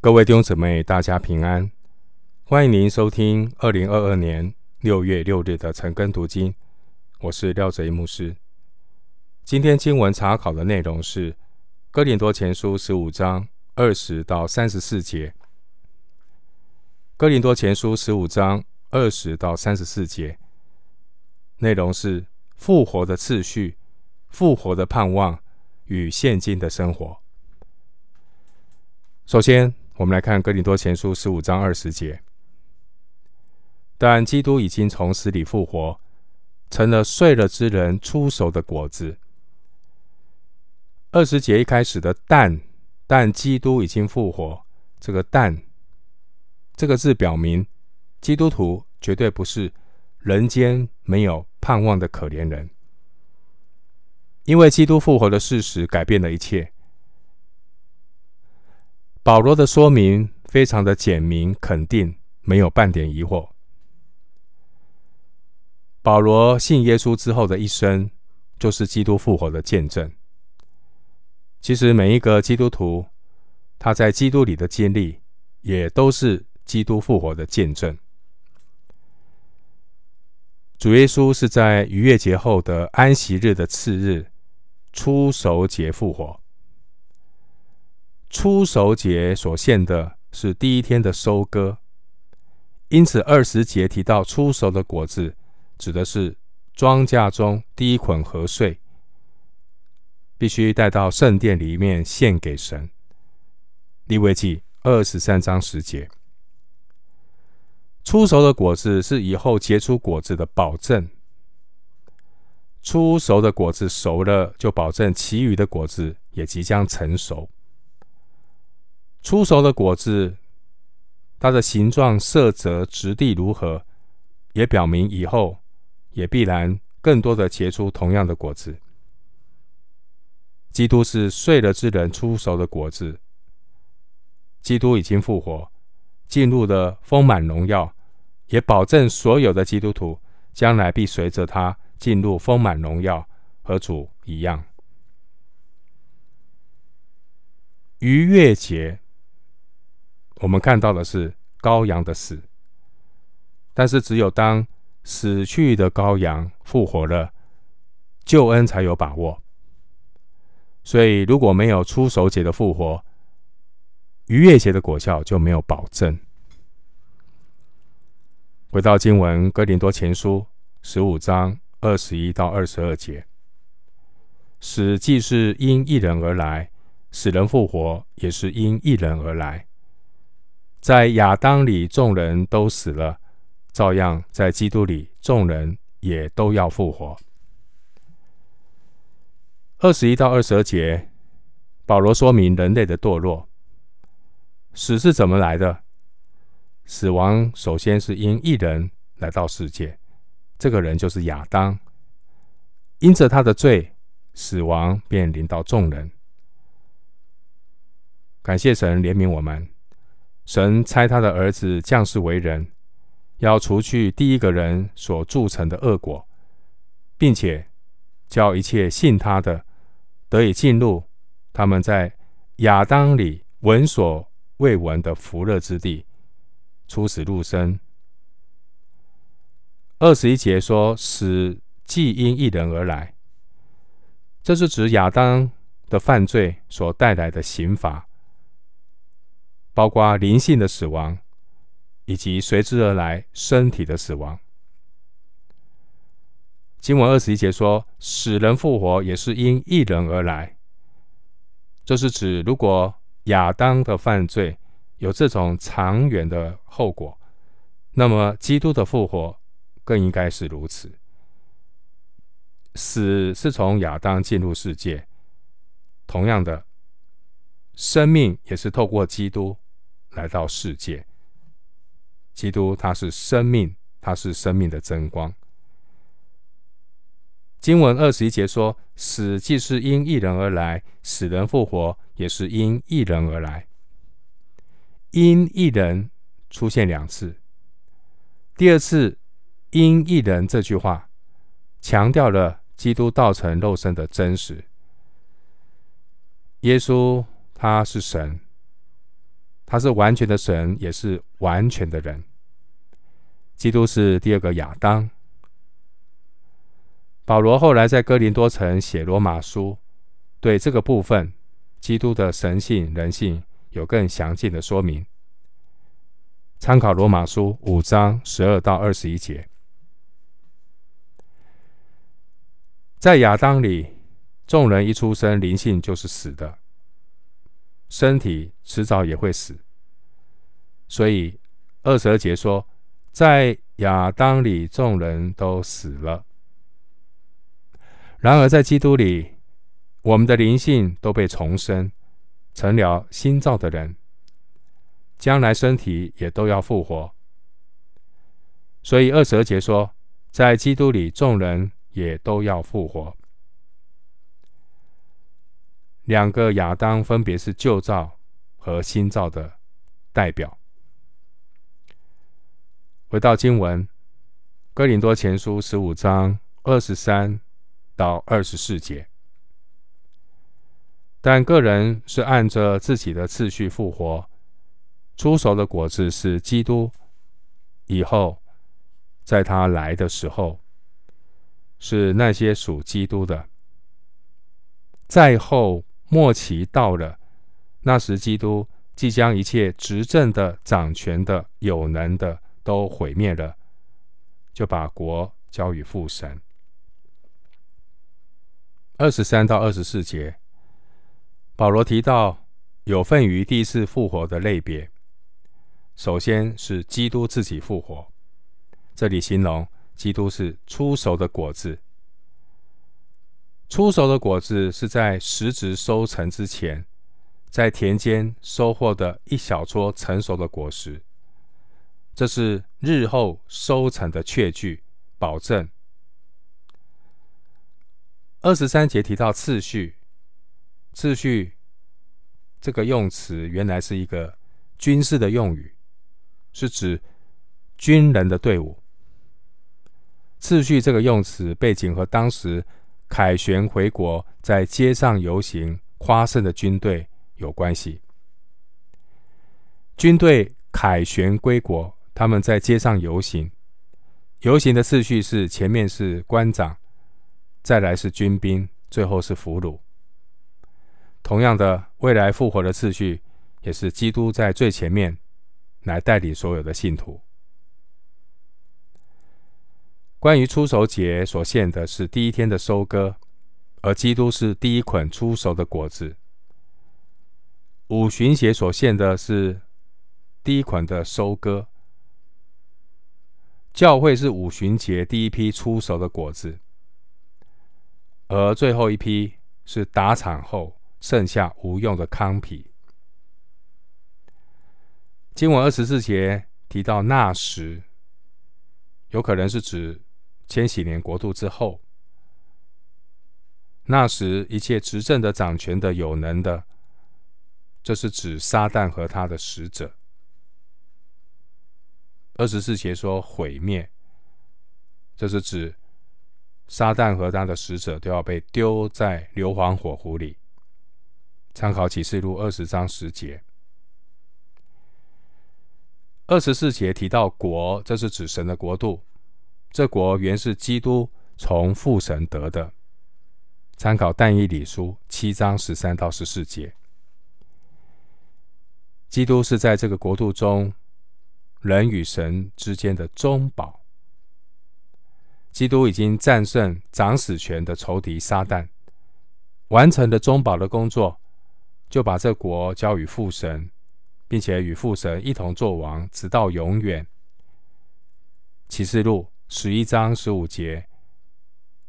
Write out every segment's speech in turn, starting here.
各位弟兄姊妹，大家平安！欢迎您收听二零二二年六月六日的晨更读经，我是廖哲一牧师。今天经文查考的内容是《哥林多前书》十五章二十到三十四节，《哥林多前书》十五章二十到三十四节内容是复活的次序、复活的盼望与现今的生活。首先，我们来看《哥林多前书》十五章二十节。但基督已经从死里复活，成了睡了之人出熟的果子。二十节一开始的“但”，但基督已经复活，这个“但”这个字表明，基督徒绝对不是人间没有盼望的可怜人，因为基督复活的事实改变了一切。保罗的说明非常的简明肯定，没有半点疑惑。保罗信耶稣之后的一生，就是基督复活的见证。其实每一个基督徒，他在基督里的经历，也都是基督复活的见证。主耶稣是在逾越节后的安息日的次日，初熟节复活。初熟节所献的是第一天的收割，因此二十节提到初熟的果子，指的是庄稼中第一捆禾穗，必须带到圣殿里面献给神。利未记二十三章十节，初熟的果子是以后结出果子的保证。初熟的果子熟了，就保证其余的果子也即将成熟。初熟的果子，它的形状、色泽、质地如何，也表明以后也必然更多的结出同样的果子。基督是睡了之人初熟的果子，基督已经复活，进入了丰满荣耀，也保证所有的基督徒将来必随着他进入丰满荣耀，和主一样。逾越节。我们看到的是羔羊的死，但是只有当死去的羔羊复活了，救恩才有把握。所以，如果没有初熟节的复活，逾越节的果效就没有保证。回到经文，《哥林多前书》十五章二十一到二十二节：死既是因一人而来，死人复活也是因一人而来。在亚当里，众人都死了，照样在基督里，众人也都要复活。二十一到二十二节，保罗说明人类的堕落，死是怎么来的？死亡首先是因一人来到世界，这个人就是亚当，因着他的罪，死亡便临到众人。感谢神怜悯我们。神差他的儿子降世为人，要除去第一个人所铸成的恶果，并且叫一切信他的得以进入他们在亚当里闻所未闻的福乐之地，出死入生。二十一节说：“死既因一人而来”，这是指亚当的犯罪所带来的刑罚。包括灵性的死亡，以及随之而来身体的死亡。经文二十一节说：“死人复活也是因一人而来。”这是指，如果亚当的犯罪有这种长远的后果，那么基督的复活更应该是如此。死是从亚当进入世界，同样的，生命也是透过基督。来到世界，基督他是生命，他是生命的真光。经文二十一节说：“死既是因一人而来，死人复活也是因一人而来。”因一人出现两次，第二次“因一人”这句话强调了基督道成肉身的真实。耶稣他是神。他是完全的神，也是完全的人。基督是第二个亚当。保罗后来在哥林多城写罗马书，对这个部分，基督的神性、人性有更详尽的说明。参考罗马书五章十二到二十一节，在亚当里，众人一出生，灵性就是死的，身体迟早也会死。所以二十二节说，在亚当里，众人都死了。然而，在基督里，我们的灵性都被重生，成了新造的人。将来身体也都要复活。所以二十二节说，在基督里，众人也都要复活。两个亚当分别是旧造和新造的代表。回到经文，《哥林多前书》十五章二十三。到二十四节，但个人是按着自己的次序复活，初熟的果子是基督，以后在他来的时候，是那些属基督的。再后末期到了，那时基督即将一切执政的、掌权的、有能的都毁灭了，就把国交与父神。二十三到二十四节，保罗提到有份于第一次复活的类别。首先是基督自己复活，这里形容基督是初熟的果子。初熟的果子是在实质收成之前，在田间收获的一小撮成熟的果实，这是日后收成的确据保证。二十三节提到次序，次序这个用词原来是一个军事的用语，是指军人的队伍。次序这个用词背景和当时凯旋回国，在街上游行夸胜的军队有关系。军队凯旋归国，他们在街上游行，游行的次序是前面是官长。再来是军兵，最后是俘虏。同样的，未来复活的次序也是基督在最前面来带领所有的信徒。关于初熟节所献的是第一天的收割，而基督是第一捆初熟的果子。五旬节所献的是第一捆的收割，教会是五旬节第一批初熟的果子。而最后一批是打场后剩下无用的糠皮。经文二十四节提到那时，有可能是指千禧年国度之后。那时一切执政的、掌权的、有能的，这是指撒旦和他的使者。二十四节说毁灭，这是指。撒旦和他的使者都要被丢在硫磺火湖里。参考启示录二十章十节。二十四节提到国，这是指神的国度。这国原是基督从父神得的。参考但以理书七章十三到十四节。基督是在这个国度中，人与神之间的中保。基督已经战胜掌死权的仇敌撒旦，完成了中保的工作，就把这国交与父神，并且与父神一同作王，直到永远。启示录十一章十五节，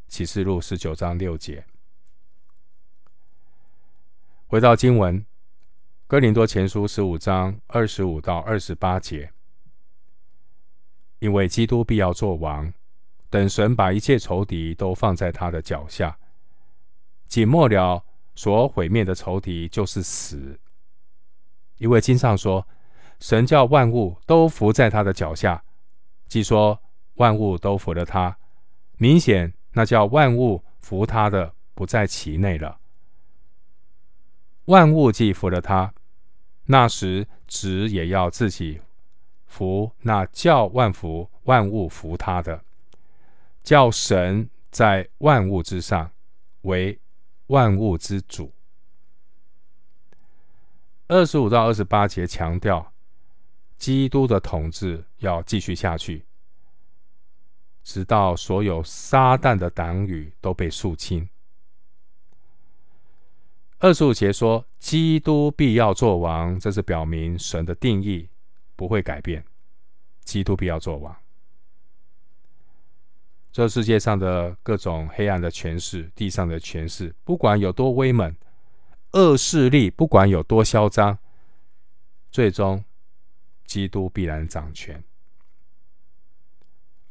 启示录十九章六节。回到经文，哥林多前书十五章二十五到二十八节，因为基督必要作王。等神把一切仇敌都放在他的脚下，紧末了所毁灭的仇敌就是死，因为经上说，神叫万物都伏在他的脚下。即说万物都服了他，明显那叫万物服他的不在其内了。万物既服了他，那时子也要自己服那叫万福万物服他的，叫神在万物之上为万物之主。二十五到二十八节强调，基督的统治要继续下去，直到所有撒旦的党羽都被肃清。二十五节说，基督必要作王，这是表明神的定义不会改变。基督必要作王。这世界上的各种黑暗的权势，地上的权势，不管有多威猛。恶势力不管有多嚣张，最终基督必然掌权。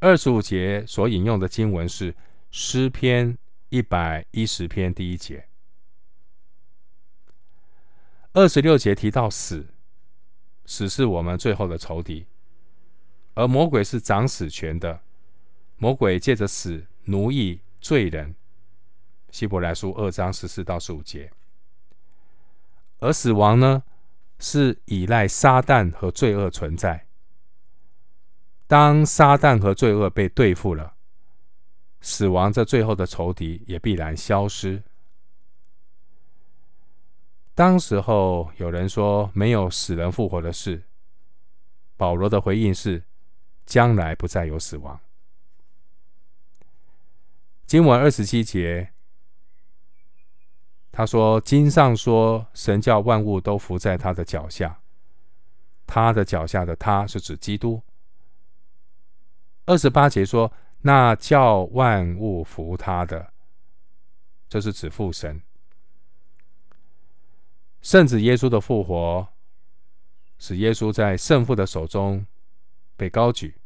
二十五节所引用的经文是诗篇一百一十篇第一节。二十六节提到死，死是我们最后的仇敌，而魔鬼是掌死权的。魔鬼借着死奴役罪人。希伯来书二章十四到十五节。而死亡呢，是依赖撒旦和罪恶存在。当撒旦和罪恶被对付了，死亡这最后的仇敌也必然消失。当时候有人说没有死人复活的事，保罗的回应是：将来不再有死亡。经文二十七节。他说：“经上说，神叫万物都伏在他的脚下。他的脚下的他是指基督。”二十八节说：“那叫万物服他的，这是指父神。圣子耶稣的复活，使耶稣在圣父的手中被高举，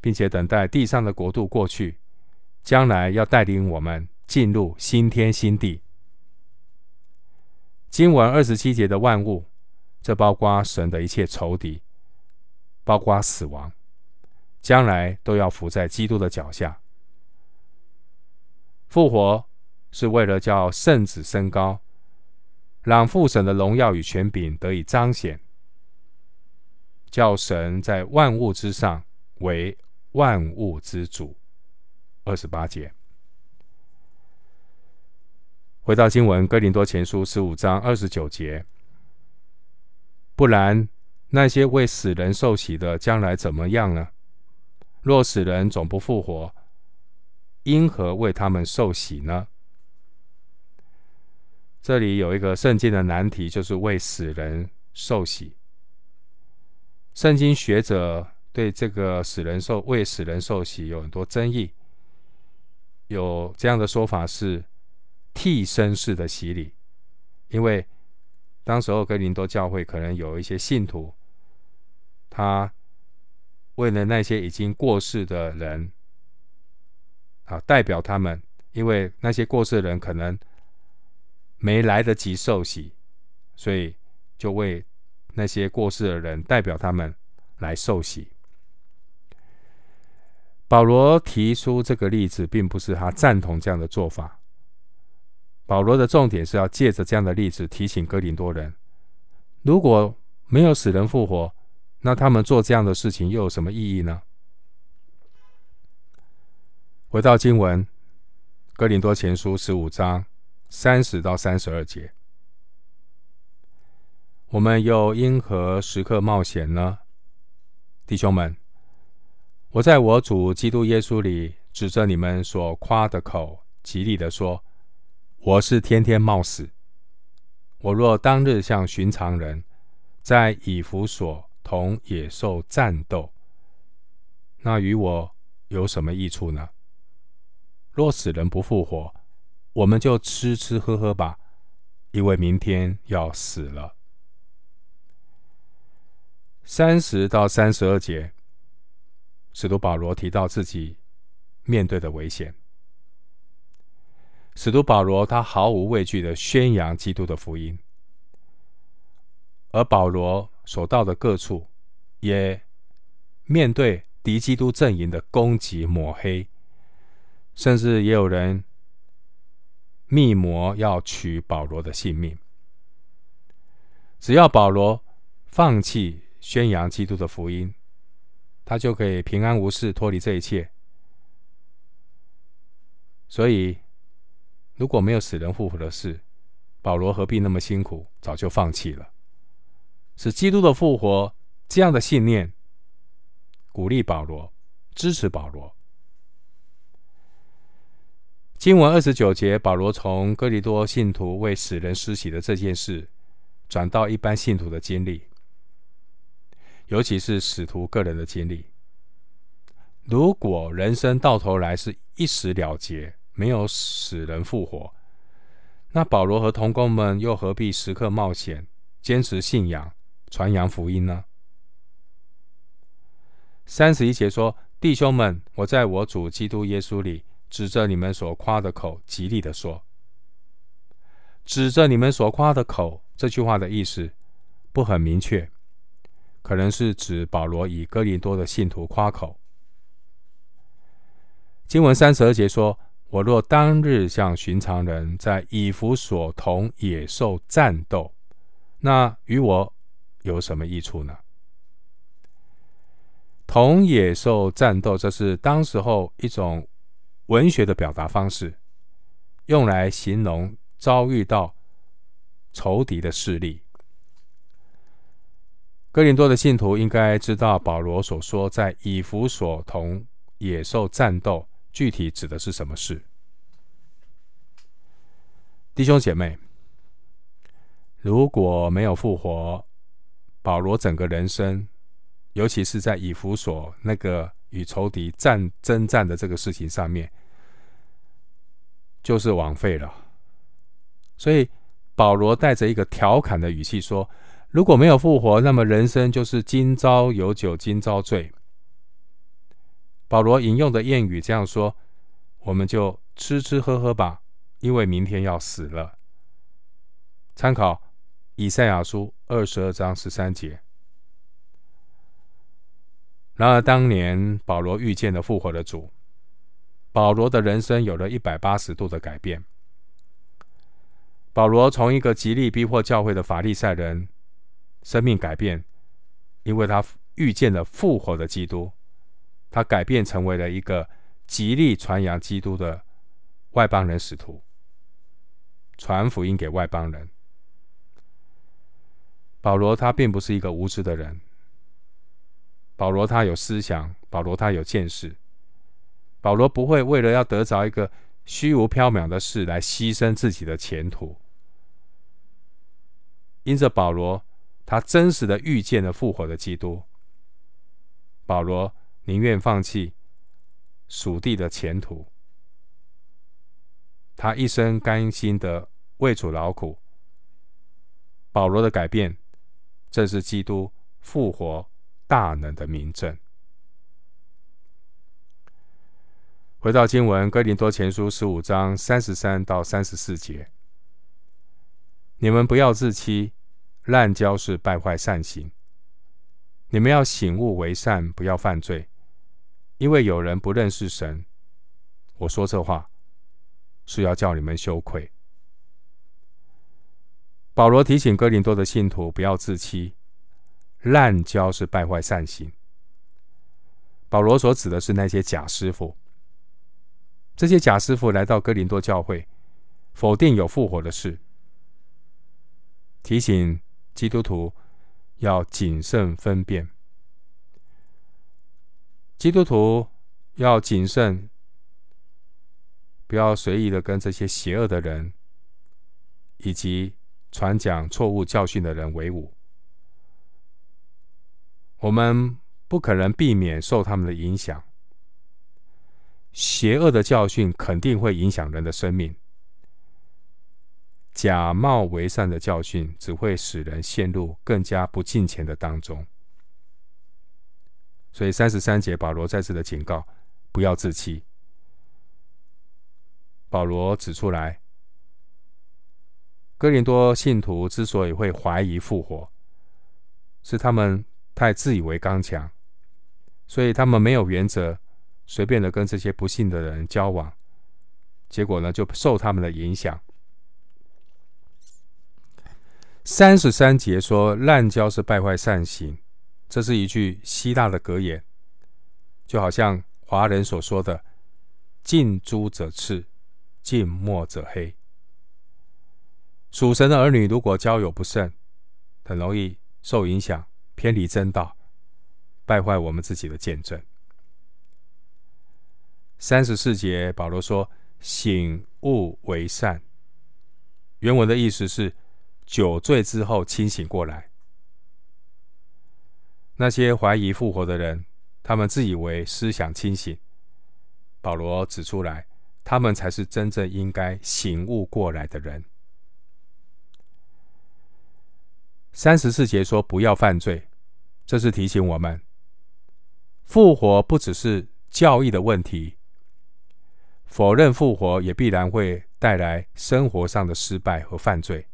并且等待地上的国度过去，将来要带领我们。”进入新天新地。经文二十七节的万物，这包括神的一切仇敌，包括死亡，将来都要伏在基督的脚下。复活是为了叫圣子升高，让父神的荣耀与权柄得以彰显，叫神在万物之上为万物之主。二十八节。回到经文，《哥林多前书》十五章二十九节。不然，那些为死人受洗的，将来怎么样呢？若死人总不复活，因何为他们受洗呢？这里有一个圣经的难题，就是为死人受洗。圣经学者对这个死人受为死人受洗有很多争议，有这样的说法是。替身式的洗礼，因为当时候哥林多教会可能有一些信徒，他为了那些已经过世的人，啊，代表他们，因为那些过世的人可能没来得及受洗，所以就为那些过世的人代表他们来受洗。保罗提出这个例子，并不是他赞同这样的做法。保罗的重点是要借着这样的例子提醒哥林多人：如果没有死人复活，那他们做这样的事情又有什么意义呢？回到经文，《哥林多前书》十五章三十到三十二节，我们又因何时刻冒险呢？弟兄们，我在我主基督耶稣里指着你们所夸的口，极力的说。我是天天冒死。我若当日像寻常人，在以弗所同野兽战斗，那与我有什么益处呢？若死人不复活，我们就吃吃喝喝吧，因为明天要死了。三十到三十二节，使徒保罗提到自己面对的危险。使徒保罗他毫无畏惧的宣扬基督的福音，而保罗所到的各处，也面对敌基督阵营的攻击抹黑，甚至也有人密谋要取保罗的性命。只要保罗放弃宣扬基督的福音，他就可以平安无事脱离这一切。所以，如果没有死人复活的事，保罗何必那么辛苦？早就放弃了。是基督的复活这样的信念，鼓励保罗，支持保罗。经文二十九节，保罗从哥林多信徒为死人施洗的这件事，转到一般信徒的经历，尤其是使徒个人的经历。如果人生到头来是一死了结，没有死人复活，那保罗和同工们又何必时刻冒险，坚持信仰，传扬福音呢？三十一节说：“弟兄们，我在我主基督耶稣里，指着你们所夸的口，极力的说，指着你们所夸的口。”这句话的意思不很明确，可能是指保罗以哥林多的信徒夸口。经文三十二节说：“我若当日像寻常人，在以弗所同野兽战斗，那与我有什么益处呢？”同野兽战斗，这是当时候一种文学的表达方式，用来形容遭遇到仇敌的势力。哥林多的信徒应该知道，保罗所说在以弗所同野兽战斗。具体指的是什么事？弟兄姐妹，如果没有复活，保罗整个人生，尤其是在以弗所那个与仇敌战争战的这个事情上面，就是枉费了。所以保罗带着一个调侃的语气说：“如果没有复活，那么人生就是今朝有酒今朝醉。”保罗引用的谚语这样说：“我们就吃吃喝喝吧，因为明天要死了。”参考以赛亚书二十二章十三节。然而，当年保罗遇见了复活的主，保罗的人生有了一百八十度的改变。保罗从一个极力逼迫教会的法利赛人，生命改变，因为他遇见了复活的基督。他改变成为了一个极力传扬基督的外邦人使徒，传福音给外邦人。保罗他并不是一个无知的人，保罗他有思想，保罗他有见识，保罗不会为了要得着一个虚无缥缈的事来牺牲自己的前途。因着保罗他真实的遇见了复活的基督，保罗。宁愿放弃属地的前途，他一生甘心的为主劳苦。保罗的改变，这是基督复活大能的明证。回到经文，哥林多前书十五章三十三到三十四节：你们不要自欺，滥交是败坏善行。你们要醒悟为善，不要犯罪。因为有人不认识神，我说这话是要叫你们羞愧。保罗提醒哥林多的信徒不要自欺，滥交是败坏善行。保罗所指的是那些假师傅，这些假师傅来到哥林多教会，否定有复活的事，提醒基督徒要谨慎分辨。基督徒要谨慎，不要随意的跟这些邪恶的人以及传讲错误教训的人为伍。我们不可能避免受他们的影响。邪恶的教训肯定会影响人的生命。假冒为善的教训只会使人陷入更加不敬虔的当中。所以三十三节，保罗再次的警告，不要自欺。保罗指出来，哥林多信徒之所以会怀疑复活，是他们太自以为刚强，所以他们没有原则，随便的跟这些不信的人交往，结果呢，就受他们的影响。三十三节说滥交是败坏善行，这是一句希腊的格言，就好像华人所说的“近朱者赤，近墨者黑”。属神的儿女如果交友不慎，很容易受影响，偏离真道，败坏我们自己的见证。三十四节，保罗说：“醒悟为善。”原文的意思是。酒醉之后清醒过来，那些怀疑复活的人，他们自以为思想清醒。保罗指出来，他们才是真正应该醒悟过来的人。三十四节说：“不要犯罪。”这是提醒我们，复活不只是教义的问题，否认复活也必然会带来生活上的失败和犯罪。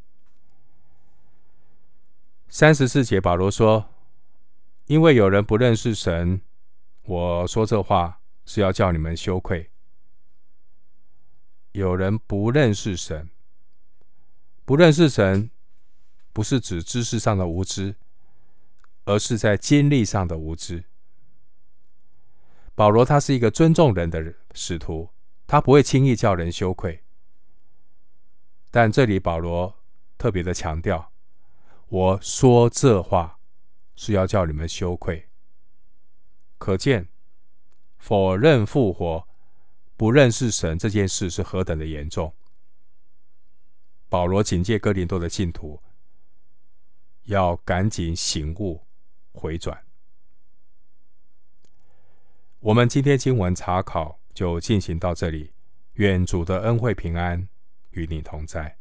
三十四节，保罗说：“因为有人不认识神，我说这话是要叫你们羞愧。有人不认识神，不认识神，不是指知识上的无知，而是在经历上的无知。保罗他是一个尊重人的使徒，他不会轻易叫人羞愧。但这里保罗特别的强调。”我说这话是要叫你们羞愧，可见否认复活、不认识神这件事是何等的严重。保罗警戒哥林多的信徒，要赶紧醒悟、回转。我们今天经文查考就进行到这里，愿主的恩惠平安与你同在。